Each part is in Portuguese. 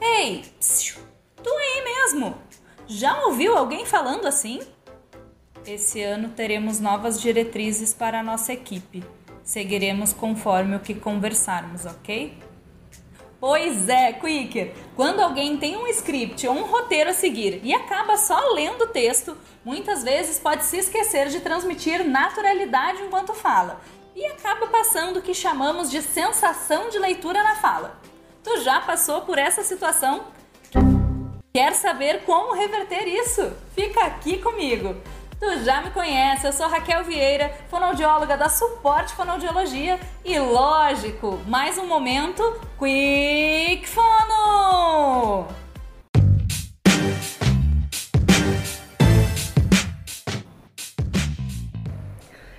Ei, psiu, tu aí mesmo! Já ouviu alguém falando assim? Esse ano teremos novas diretrizes para a nossa equipe. Seguiremos conforme o que conversarmos, ok? Pois é, Quicker! Quando alguém tem um script ou um roteiro a seguir e acaba só lendo o texto, muitas vezes pode se esquecer de transmitir naturalidade enquanto fala e acaba passando o que chamamos de sensação de leitura na fala. Já passou por essa situação? Quer saber como reverter isso? Fica aqui comigo! Tu já me conhece, eu sou Raquel Vieira, fonoaudióloga da Suporte Fonoaudiologia e, lógico, mais um momento Quick Fono!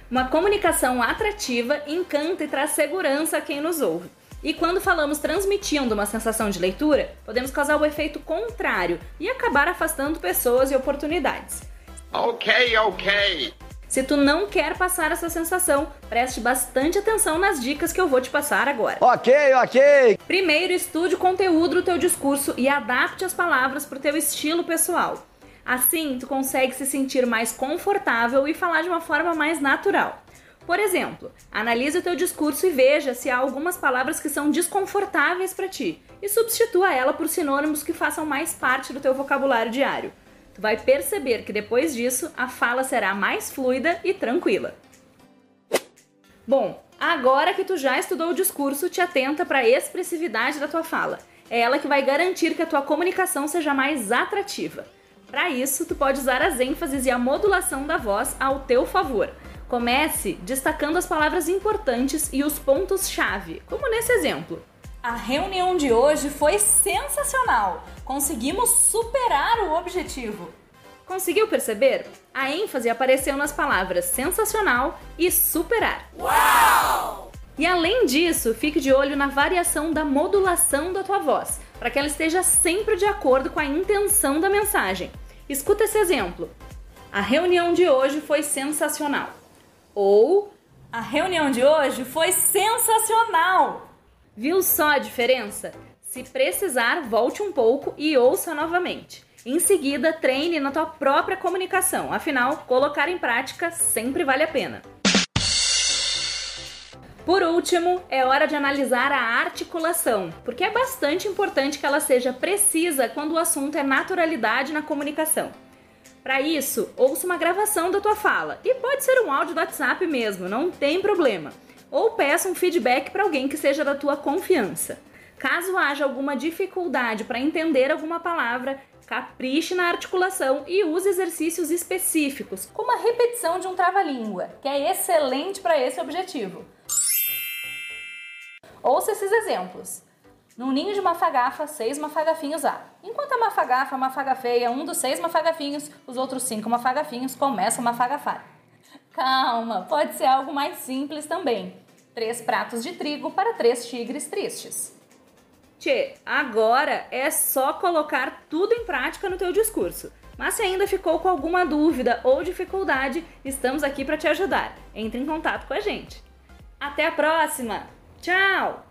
Uma comunicação atrativa encanta e traz segurança a quem nos ouve. E quando falamos transmitindo uma sensação de leitura, podemos causar o efeito contrário e acabar afastando pessoas e oportunidades. Ok, ok. Se tu não quer passar essa sensação, preste bastante atenção nas dicas que eu vou te passar agora. Ok, ok. Primeiro, estude o conteúdo do teu discurso e adapte as palavras para o teu estilo pessoal. Assim, tu consegue se sentir mais confortável e falar de uma forma mais natural. Por exemplo, analise o teu discurso e veja se há algumas palavras que são desconfortáveis para ti e substitua ela por sinônimos que façam mais parte do teu vocabulário diário. Tu vai perceber que depois disso a fala será mais fluida e tranquila. Bom, agora que tu já estudou o discurso, te atenta para a expressividade da tua fala. É ela que vai garantir que a tua comunicação seja mais atrativa. Para isso, tu pode usar as ênfases e a modulação da voz ao teu favor. Comece destacando as palavras importantes e os pontos-chave, como nesse exemplo. A reunião de hoje foi sensacional! Conseguimos superar o objetivo! Conseguiu perceber? A ênfase apareceu nas palavras sensacional e superar. Uau! E além disso, fique de olho na variação da modulação da tua voz, para que ela esteja sempre de acordo com a intenção da mensagem. Escuta esse exemplo. A reunião de hoje foi sensacional. Ou a reunião de hoje foi sensacional. Viu só a diferença? Se precisar, volte um pouco e ouça novamente. Em seguida, treine na tua própria comunicação. Afinal, colocar em prática sempre vale a pena. Por último, é hora de analisar a articulação, porque é bastante importante que ela seja precisa quando o assunto é naturalidade na comunicação. Para isso, ouça uma gravação da tua fala, e pode ser um áudio do WhatsApp mesmo, não tem problema ou peça um feedback para alguém que seja da tua confiança. Caso haja alguma dificuldade para entender alguma palavra, capriche na articulação e use exercícios específicos, como a repetição de um trava-língua, que é excelente para esse objetivo. Ouça esses exemplos. Num ninho de mafagafa, seis mafagafinhos há. Enquanto a mafagafa mafagafeia um dos seis mafagafinhos, os outros cinco mafagafinhos começam a mafagafar. Calma, pode ser algo mais simples também. Três pratos de trigo para três tigres tristes. Tchê, agora é só colocar tudo em prática no teu discurso. Mas se ainda ficou com alguma dúvida ou dificuldade, estamos aqui para te ajudar. Entre em contato com a gente. Até a próxima! Tchau!